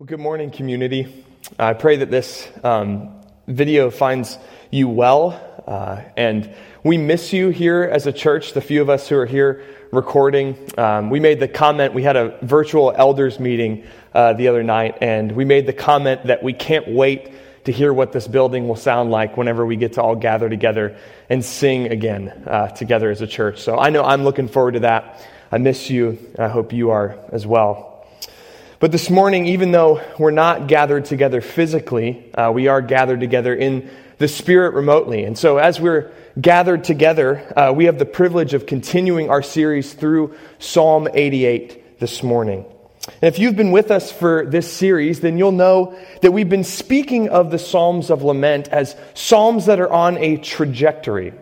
Well, good morning, community. I pray that this um, video finds you well. Uh, and we miss you here as a church, the few of us who are here recording. Um, we made the comment, we had a virtual elders meeting uh, the other night, and we made the comment that we can't wait to hear what this building will sound like whenever we get to all gather together and sing again uh, together as a church. So I know I'm looking forward to that. I miss you, and I hope you are as well. But this morning, even though we're not gathered together physically, uh, we are gathered together in the Spirit remotely. And so, as we're gathered together, uh, we have the privilege of continuing our series through Psalm 88 this morning. And if you've been with us for this series, then you'll know that we've been speaking of the Psalms of Lament as Psalms that are on a trajectory,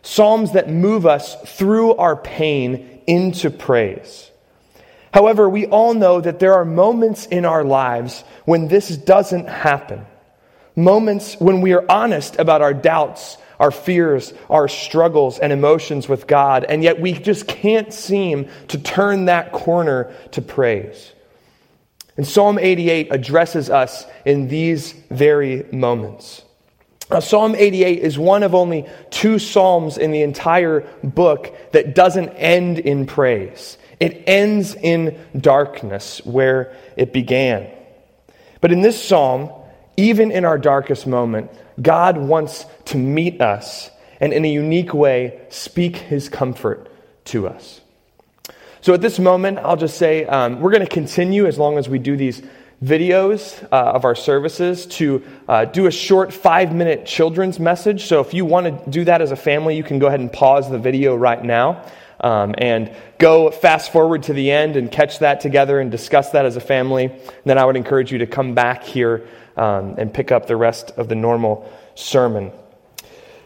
Psalms that move us through our pain into praise. However, we all know that there are moments in our lives when this doesn't happen. Moments when we are honest about our doubts, our fears, our struggles, and emotions with God, and yet we just can't seem to turn that corner to praise. And Psalm 88 addresses us in these very moments. Now, Psalm 88 is one of only two Psalms in the entire book that doesn't end in praise. It ends in darkness where it began. But in this psalm, even in our darkest moment, God wants to meet us and in a unique way speak his comfort to us. So at this moment, I'll just say um, we're going to continue as long as we do these videos uh, of our services to uh, do a short five minute children's message. So if you want to do that as a family, you can go ahead and pause the video right now um, and go fast forward to the end and catch that together and discuss that as a family. Then I would encourage you to come back here um, and pick up the rest of the normal sermon.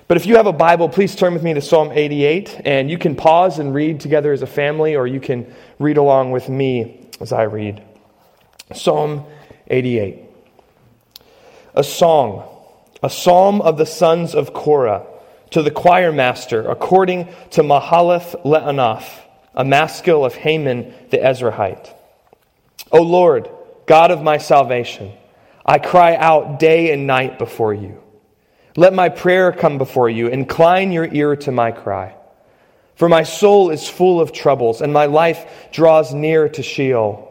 But if you have a Bible, please turn with me to Psalm 88, and you can pause and read together as a family, or you can read along with me as I read. Psalm 88. A song, a psalm of the sons of Korah to the choir master according to Mahalath Leannoth, a maskil of Heman the Ezrahite. O Lord, God of my salvation, I cry out day and night before you. Let my prayer come before you. Incline your ear to my cry. For my soul is full of troubles, and my life draws near to Sheol.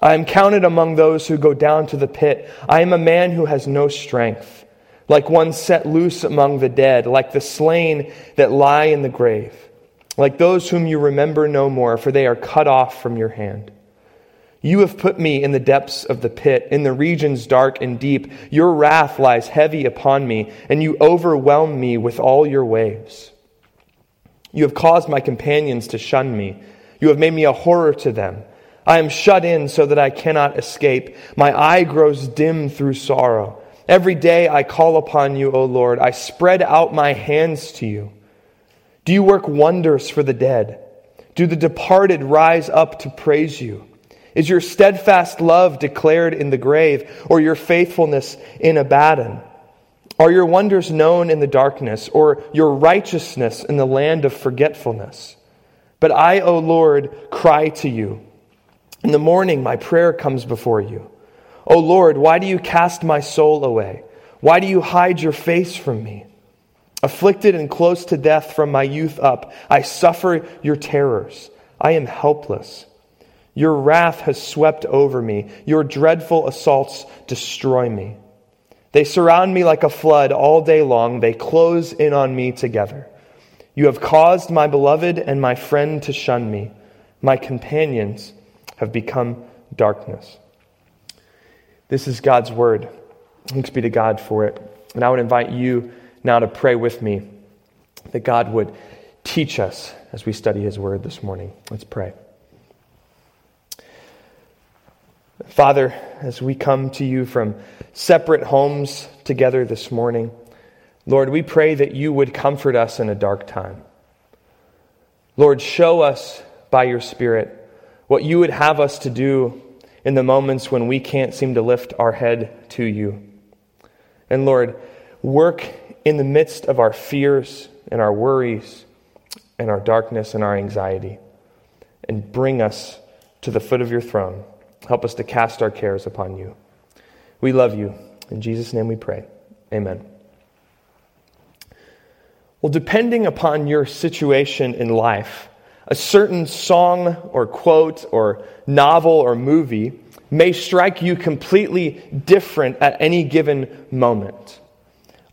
I am counted among those who go down to the pit. I am a man who has no strength like one set loose among the dead, like the slain that lie in the grave, like those whom you remember no more, for they are cut off from your hand. You have put me in the depths of the pit, in the regions dark and deep. Your wrath lies heavy upon me, and you overwhelm me with all your waves. You have caused my companions to shun me. You have made me a horror to them. I am shut in so that I cannot escape. My eye grows dim through sorrow. Every day I call upon you, O Lord. I spread out my hands to you. Do you work wonders for the dead? Do the departed rise up to praise you? Is your steadfast love declared in the grave, or your faithfulness in Abaddon? Are your wonders known in the darkness, or your righteousness in the land of forgetfulness? But I, O Lord, cry to you. In the morning, my prayer comes before you. O Lord, why do you cast my soul away? Why do you hide your face from me? Afflicted and close to death from my youth up, I suffer your terrors. I am helpless. Your wrath has swept over me. Your dreadful assaults destroy me. They surround me like a flood all day long. They close in on me together. You have caused my beloved and my friend to shun me. My companions have become darkness. This is God's word. Thanks be to God for it. And I would invite you now to pray with me that God would teach us as we study his word this morning. Let's pray. Father, as we come to you from separate homes together this morning, Lord, we pray that you would comfort us in a dark time. Lord, show us by your Spirit what you would have us to do in the moments when we can't seem to lift our head to you. And Lord, work in the midst of our fears and our worries and our darkness and our anxiety and bring us to the foot of your throne. Help us to cast our cares upon you. We love you. In Jesus' name we pray. Amen. Well, depending upon your situation in life, a certain song or quote or novel or movie may strike you completely different at any given moment.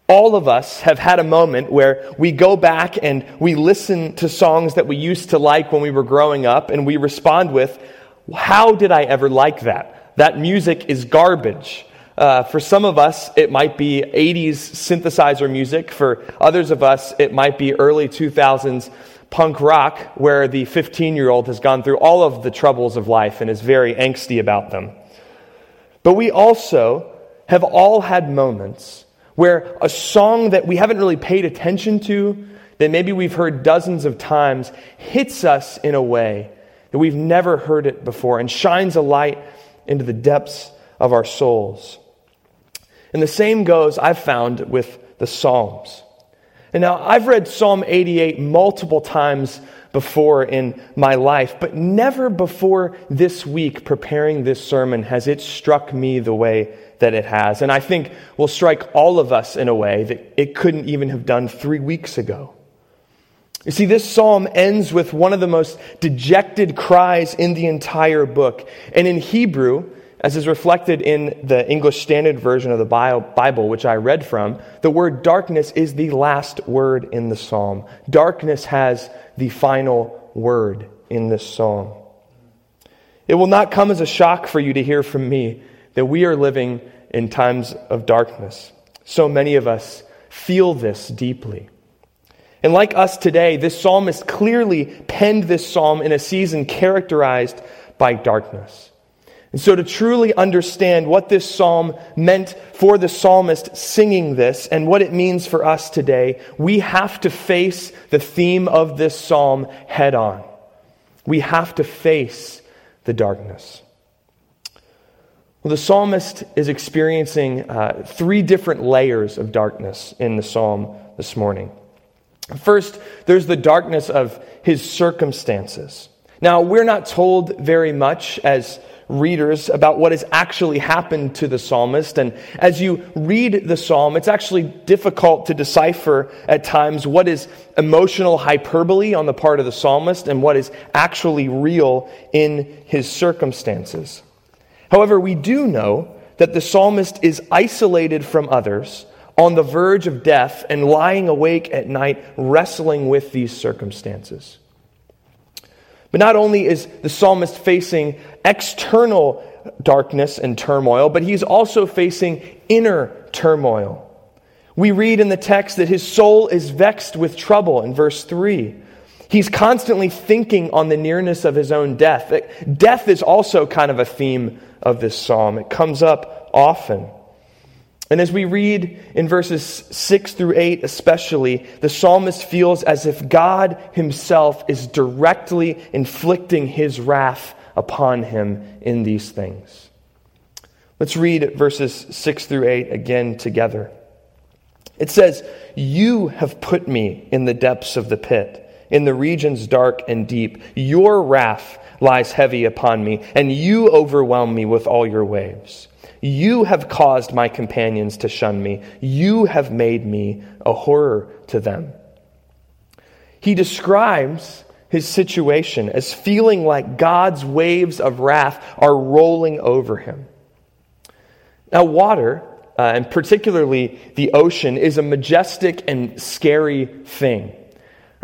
All of us have had a moment where we go back and we listen to songs that we used to like when we were growing up and we respond with, How did I ever like that? That music is garbage. Uh, for some of us, it might be 80s synthesizer music. For others of us, it might be early 2000s punk rock, where the 15 year old has gone through all of the troubles of life and is very angsty about them. But we also have all had moments where a song that we haven't really paid attention to, that maybe we've heard dozens of times, hits us in a way that we've never heard it before and shines a light into the depths of our souls. And the same goes, I've found, with the Psalms. And now, I've read Psalm 88 multiple times before in my life, but never before this week preparing this sermon has it struck me the way that it has. And I think will strike all of us in a way that it couldn't even have done three weeks ago. You see, this psalm ends with one of the most dejected cries in the entire book. And in Hebrew, as is reflected in the English Standard Version of the Bible, which I read from, the word darkness is the last word in the psalm. Darkness has the final word in this psalm. It will not come as a shock for you to hear from me that we are living in times of darkness. So many of us feel this deeply. And like us today, this psalmist clearly penned this psalm in a season characterized by darkness. And so, to truly understand what this psalm meant for the psalmist singing this and what it means for us today, we have to face the theme of this psalm head on. We have to face the darkness. Well, the psalmist is experiencing uh, three different layers of darkness in the psalm this morning. First, there's the darkness of his circumstances. Now, we're not told very much as readers about what has actually happened to the psalmist. And as you read the psalm, it's actually difficult to decipher at times what is emotional hyperbole on the part of the psalmist and what is actually real in his circumstances. However, we do know that the psalmist is isolated from others on the verge of death and lying awake at night wrestling with these circumstances. But not only is the psalmist facing external darkness and turmoil, but he's also facing inner turmoil. We read in the text that his soul is vexed with trouble in verse 3. He's constantly thinking on the nearness of his own death. Death is also kind of a theme of this psalm, it comes up often. And as we read in verses 6 through 8, especially, the psalmist feels as if God himself is directly inflicting his wrath upon him in these things. Let's read verses 6 through 8 again together. It says, You have put me in the depths of the pit, in the regions dark and deep. Your wrath lies heavy upon me, and you overwhelm me with all your waves. You have caused my companions to shun me. You have made me a horror to them. He describes his situation as feeling like God's waves of wrath are rolling over him. Now, water, uh, and particularly the ocean, is a majestic and scary thing.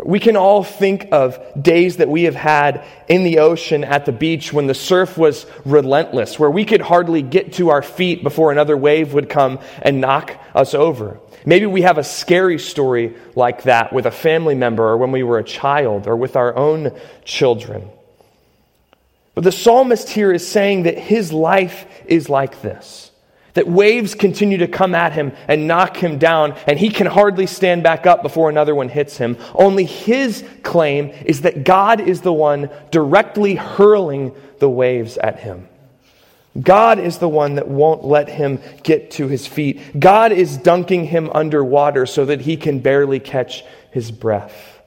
We can all think of days that we have had in the ocean at the beach when the surf was relentless, where we could hardly get to our feet before another wave would come and knock us over. Maybe we have a scary story like that with a family member or when we were a child or with our own children. But the psalmist here is saying that his life is like this. That waves continue to come at him and knock him down, and he can hardly stand back up before another one hits him. Only his claim is that God is the one directly hurling the waves at him. God is the one that won't let him get to his feet. God is dunking him underwater so that he can barely catch his breath.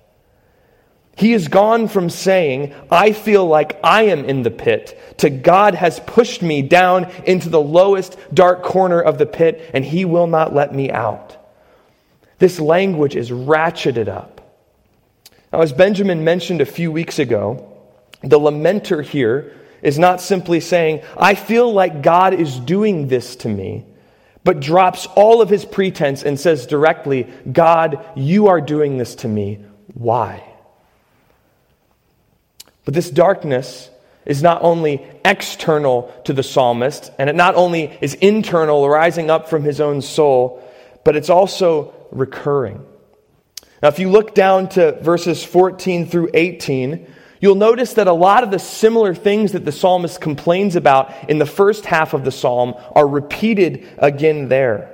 He has gone from saying, I feel like I am in the pit, to God has pushed me down into the lowest dark corner of the pit, and He will not let me out. This language is ratcheted up. Now, as Benjamin mentioned a few weeks ago, the lamenter here is not simply saying, I feel like God is doing this to me, but drops all of his pretense and says directly, God, you are doing this to me. Why? But this darkness is not only external to the psalmist, and it not only is internal, rising up from his own soul, but it's also recurring. Now, if you look down to verses 14 through 18, you'll notice that a lot of the similar things that the psalmist complains about in the first half of the psalm are repeated again there.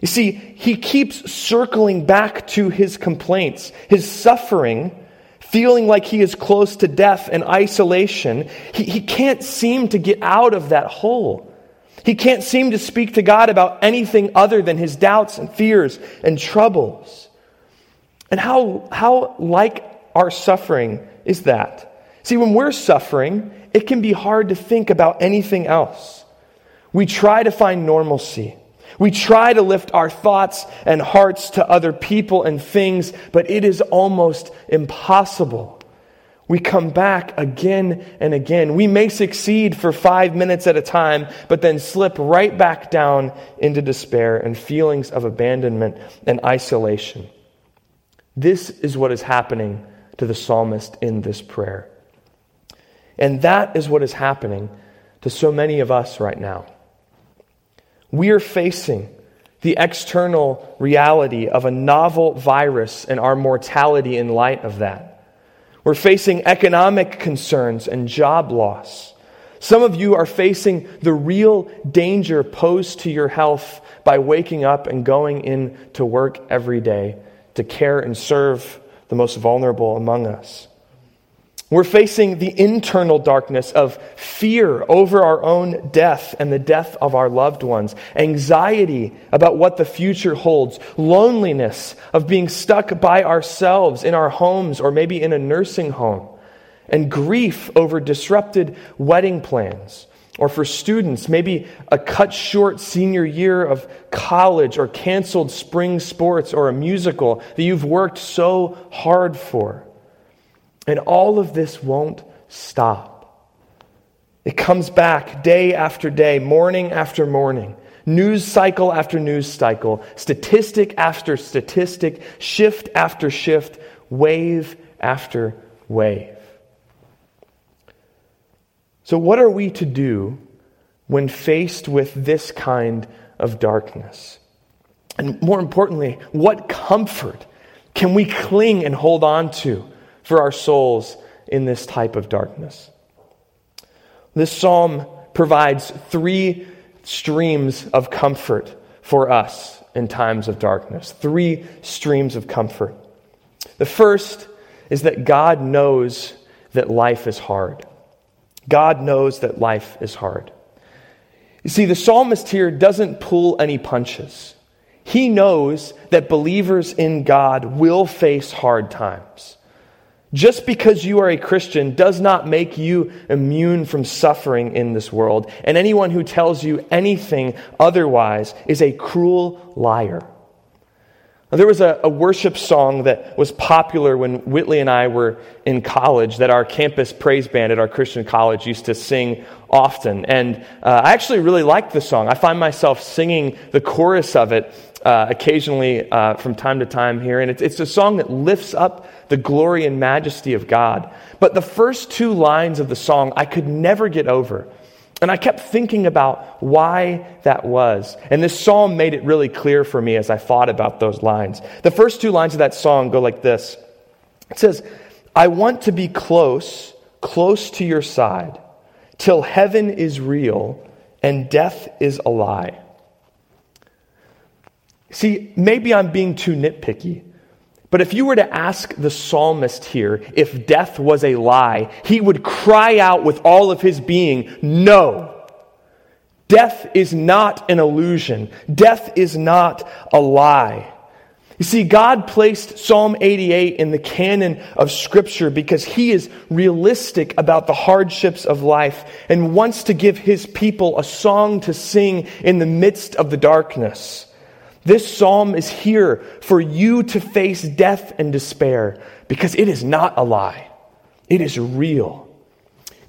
You see, he keeps circling back to his complaints, his suffering feeling like he is close to death and isolation, he, he can't seem to get out of that hole. He can't seem to speak to God about anything other than his doubts and fears and troubles. And how, how like our suffering is that? See, when we're suffering, it can be hard to think about anything else. We try to find normalcy. We try to lift our thoughts and hearts to other people and things, but it is almost impossible. We come back again and again. We may succeed for five minutes at a time, but then slip right back down into despair and feelings of abandonment and isolation. This is what is happening to the psalmist in this prayer. And that is what is happening to so many of us right now. We are facing the external reality of a novel virus and our mortality in light of that. We're facing economic concerns and job loss. Some of you are facing the real danger posed to your health by waking up and going in to work every day to care and serve the most vulnerable among us. We're facing the internal darkness of fear over our own death and the death of our loved ones, anxiety about what the future holds, loneliness of being stuck by ourselves in our homes or maybe in a nursing home, and grief over disrupted wedding plans. Or for students, maybe a cut short senior year of college or canceled spring sports or a musical that you've worked so hard for. And all of this won't stop. It comes back day after day, morning after morning, news cycle after news cycle, statistic after statistic, shift after shift, wave after wave. So, what are we to do when faced with this kind of darkness? And more importantly, what comfort can we cling and hold on to for our souls in this type of darkness. This psalm provides three streams of comfort for us in times of darkness. Three streams of comfort. The first is that God knows that life is hard. God knows that life is hard. You see, the psalmist here doesn't pull any punches. He knows that believers in God will face hard times. Just because you are a Christian does not make you immune from suffering in this world, and anyone who tells you anything otherwise is a cruel liar. There was a, a, worship song that was popular when Whitley and I were in college that our campus praise band at our Christian college used to sing often. And uh, I actually really liked the song. I find myself singing the chorus of it uh, occasionally uh, from time to time here. And it's, it's a song that lifts up the glory and majesty of God. But the first two lines of the song I could never get over. And I kept thinking about why that was. And this psalm made it really clear for me as I thought about those lines. The first two lines of that song go like this It says, I want to be close, close to your side, till heaven is real and death is a lie. See, maybe I'm being too nitpicky. But if you were to ask the psalmist here if death was a lie, he would cry out with all of his being, No! Death is not an illusion. Death is not a lie. You see, God placed Psalm 88 in the canon of Scripture because He is realistic about the hardships of life and wants to give His people a song to sing in the midst of the darkness. This psalm is here for you to face death and despair because it is not a lie, it is real.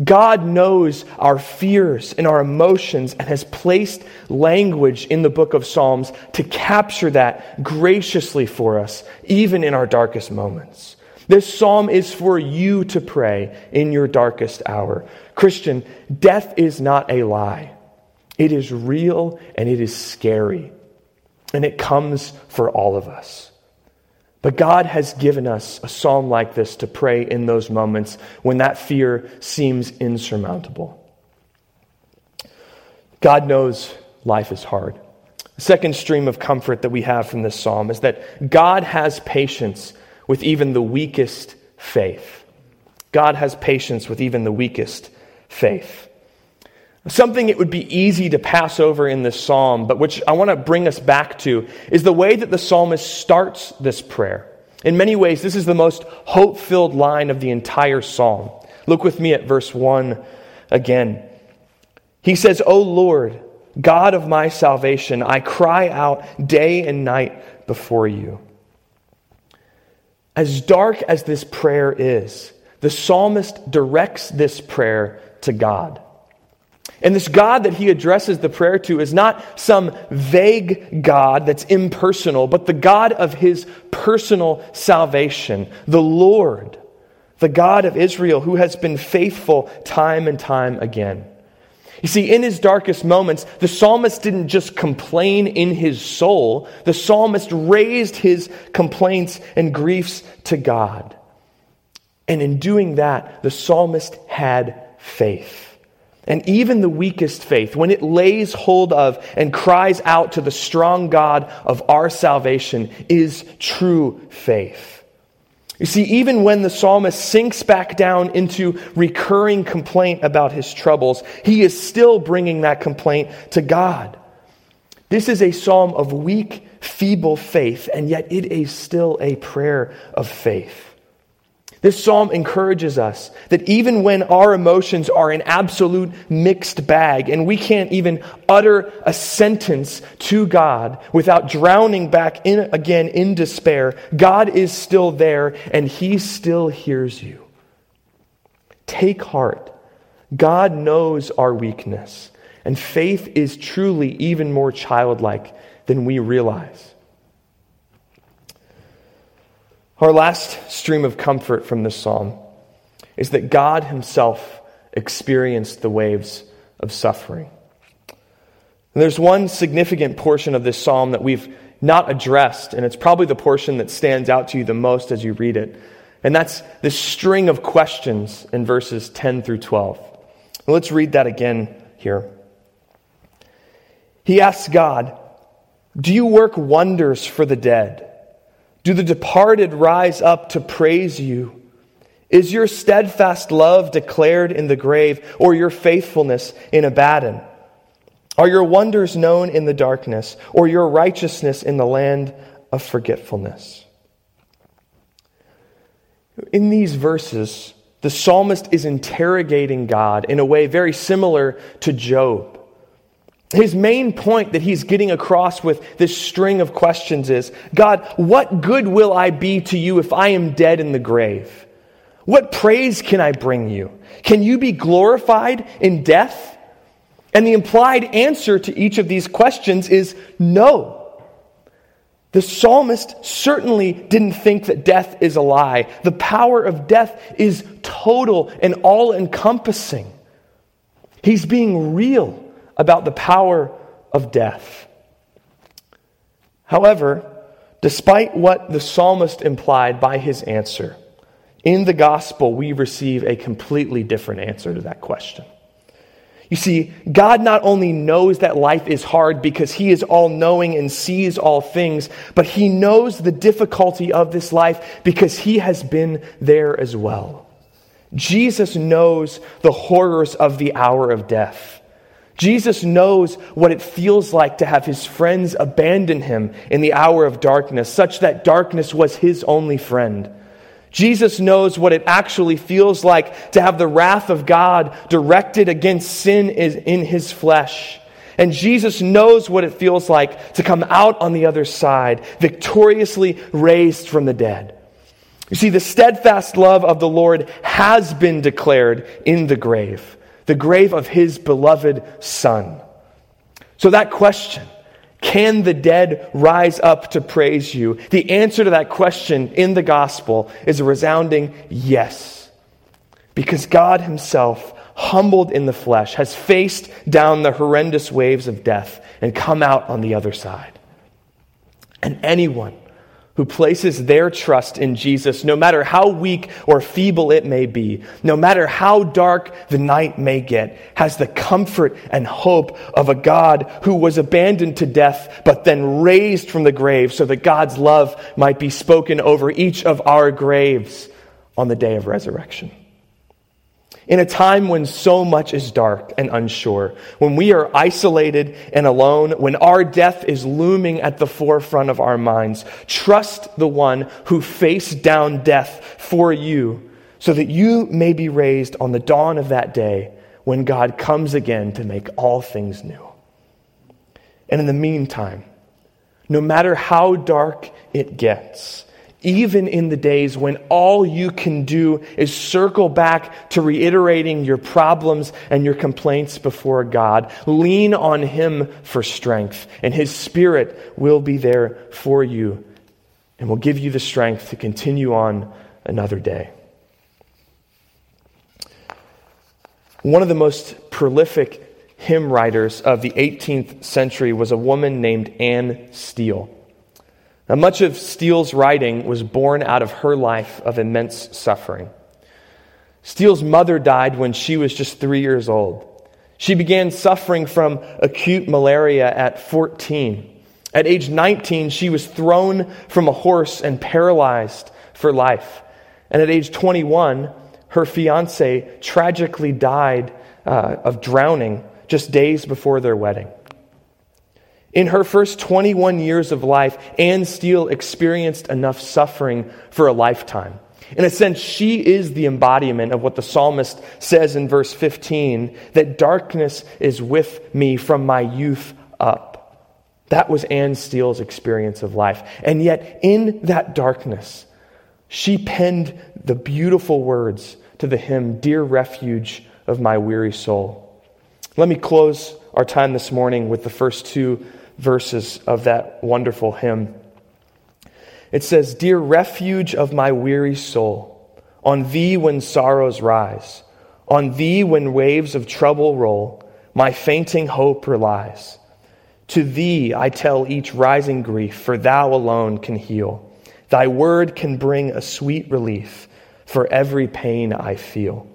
God knows our fears and our emotions and has placed language in the book of Psalms to capture that graciously for us, even in our darkest moments. This psalm is for you to pray in your darkest hour. Christian, death is not a lie. It is real and it is scary. And it comes for all of us. But God has given us a psalm like this to pray in those moments when that fear seems insurmountable. God knows life is hard. The second stream of comfort that we have from this psalm is that God has patience with even the weakest faith. God has patience with even the weakest faith. Something it would be easy to pass over in this psalm, but which I want to bring us back to, is the way that the psalmist starts this prayer. In many ways, this is the most hope filled line of the entire psalm. Look with me at verse 1 again. He says, O Lord, God of my salvation, I cry out day and night before you. As dark as this prayer is, the psalmist directs this prayer to God. And this God that he addresses the prayer to is not some vague God that's impersonal, but the God of his personal salvation, the Lord, the God of Israel who has been faithful time and time again. You see, in his darkest moments, the psalmist didn't just complain in his soul, the psalmist raised his complaints and griefs to God. And in doing that, the psalmist had faith. And even the weakest faith, when it lays hold of and cries out to the strong God of our salvation, is true faith. You see, even when the psalmist sinks back down into recurring complaint about his troubles, he is still bringing that complaint to God. This is a psalm of weak, feeble faith, and yet it is still a prayer of faith. This psalm encourages us that even when our emotions are an absolute mixed bag and we can't even utter a sentence to God without drowning back in again in despair, God is still there and he still hears you. Take heart. God knows our weakness, and faith is truly even more childlike than we realize. Our last stream of comfort from this psalm is that God Himself experienced the waves of suffering. And there's one significant portion of this psalm that we've not addressed, and it's probably the portion that stands out to you the most as you read it. And that's this string of questions in verses 10 through 12. let's read that again here. He asks God, Do you work wonders for the dead? Do the departed rise up to praise you? Is your steadfast love declared in the grave, or your faithfulness in Abaddon? Are your wonders known in the darkness, or your righteousness in the land of forgetfulness? In these verses, the psalmist is interrogating God in a way very similar to Job. His main point that he's getting across with this string of questions is God, what good will I be to you if I am dead in the grave? What praise can I bring you? Can you be glorified in death? And the implied answer to each of these questions is no. The psalmist certainly didn't think that death is a lie. The power of death is total and all encompassing. He's being real about the power of death. However, despite what the psalmist implied by his answer, in the gospel we receive a completely different answer to that question. You see, God not only knows that life is hard because He is all knowing and sees all things, but He knows the difficulty of this life because He has been there as well. Jesus knows the horrors of the hour of death. Jesus knows what it feels like to have his friends abandon him in the hour of darkness, such that darkness was his only friend. Jesus knows what it actually feels like to have the wrath of God directed against sin in his flesh. And Jesus knows what it feels like to come out on the other side, victoriously raised from the dead. You see, the steadfast love of the Lord has been declared in the grave the grave of his beloved Son. So, that question, can the dead rise up to praise you? The answer to that question in the gospel is a resounding yes. Because God Himself, humbled in the flesh, has faced down the horrendous waves of death and come out on the other side. And anyone who places their trust in Jesus, no matter how weak or feeble it may be, no matter how dark the night may get, has the comfort and hope of a God who was abandoned to death, but then raised from the grave so that God's love might be spoken over each of our graves on the day of resurrection. In a time when so much is dark and unsure, when we are isolated and alone, when our death is looming at the forefront of our minds, trust the one who faced down death for you so that you may be raised on the dawn of that day when God comes again to make all things new. And in the meantime, no matter how dark it gets, even in the days when all you can do is circle back to reiterating your problems and your complaints before God. Lean on Him for strength, and His Spirit will be there for you and will give you the strength to continue on another day. One of the most prolific hymn writers of the 18th century was a woman named Anne Steele. Now, much of Steele's writing was born out of her life of immense suffering. Steele's mother died when she was just three years old. She began suffering from acute malaria at 14. At age 19, she was thrown from a horse and paralyzed for life. And at age 21, her fiance tragically died uh, of drowning just days before their wedding. In her first 21 years of life, Anne Steele experienced enough suffering for a lifetime. In a sense, she is the embodiment of what the psalmist says in verse 15 that darkness is with me from my youth up. That was Anne Steele's experience of life. And yet, in that darkness, she penned the beautiful words to the hymn, Dear Refuge of My Weary Soul. Let me close our time this morning with the first two verses of that wonderful hymn. It says, Dear refuge of my weary soul, on thee when sorrows rise, on thee when waves of trouble roll, my fainting hope relies. To thee I tell each rising grief, for thou alone can heal. Thy word can bring a sweet relief for every pain I feel.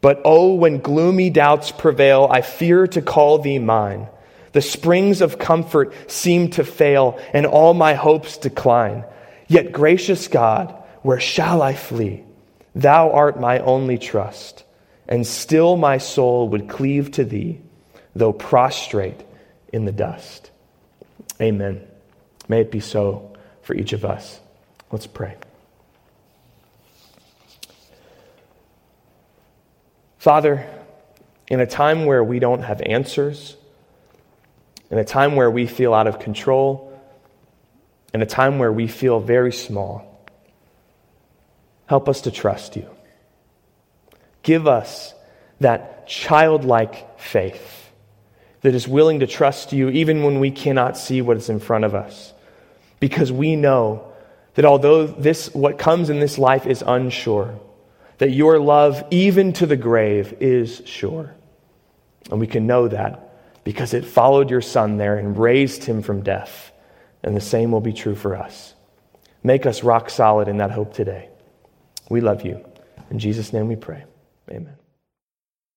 But oh, when gloomy doubts prevail, I fear to call thee mine. The springs of comfort seem to fail, and all my hopes decline. Yet, gracious God, where shall I flee? Thou art my only trust, and still my soul would cleave to thee, though prostrate in the dust. Amen. May it be so for each of us. Let's pray. Father, in a time where we don't have answers, in a time where we feel out of control, in a time where we feel very small. Help us to trust you. Give us that childlike faith that is willing to trust you even when we cannot see what is in front of us. Because we know that although this, what comes in this life is unsure, that your love, even to the grave, is sure. And we can know that because it followed your son there and raised him from death. And the same will be true for us. Make us rock solid in that hope today. We love you. In Jesus' name we pray. Amen.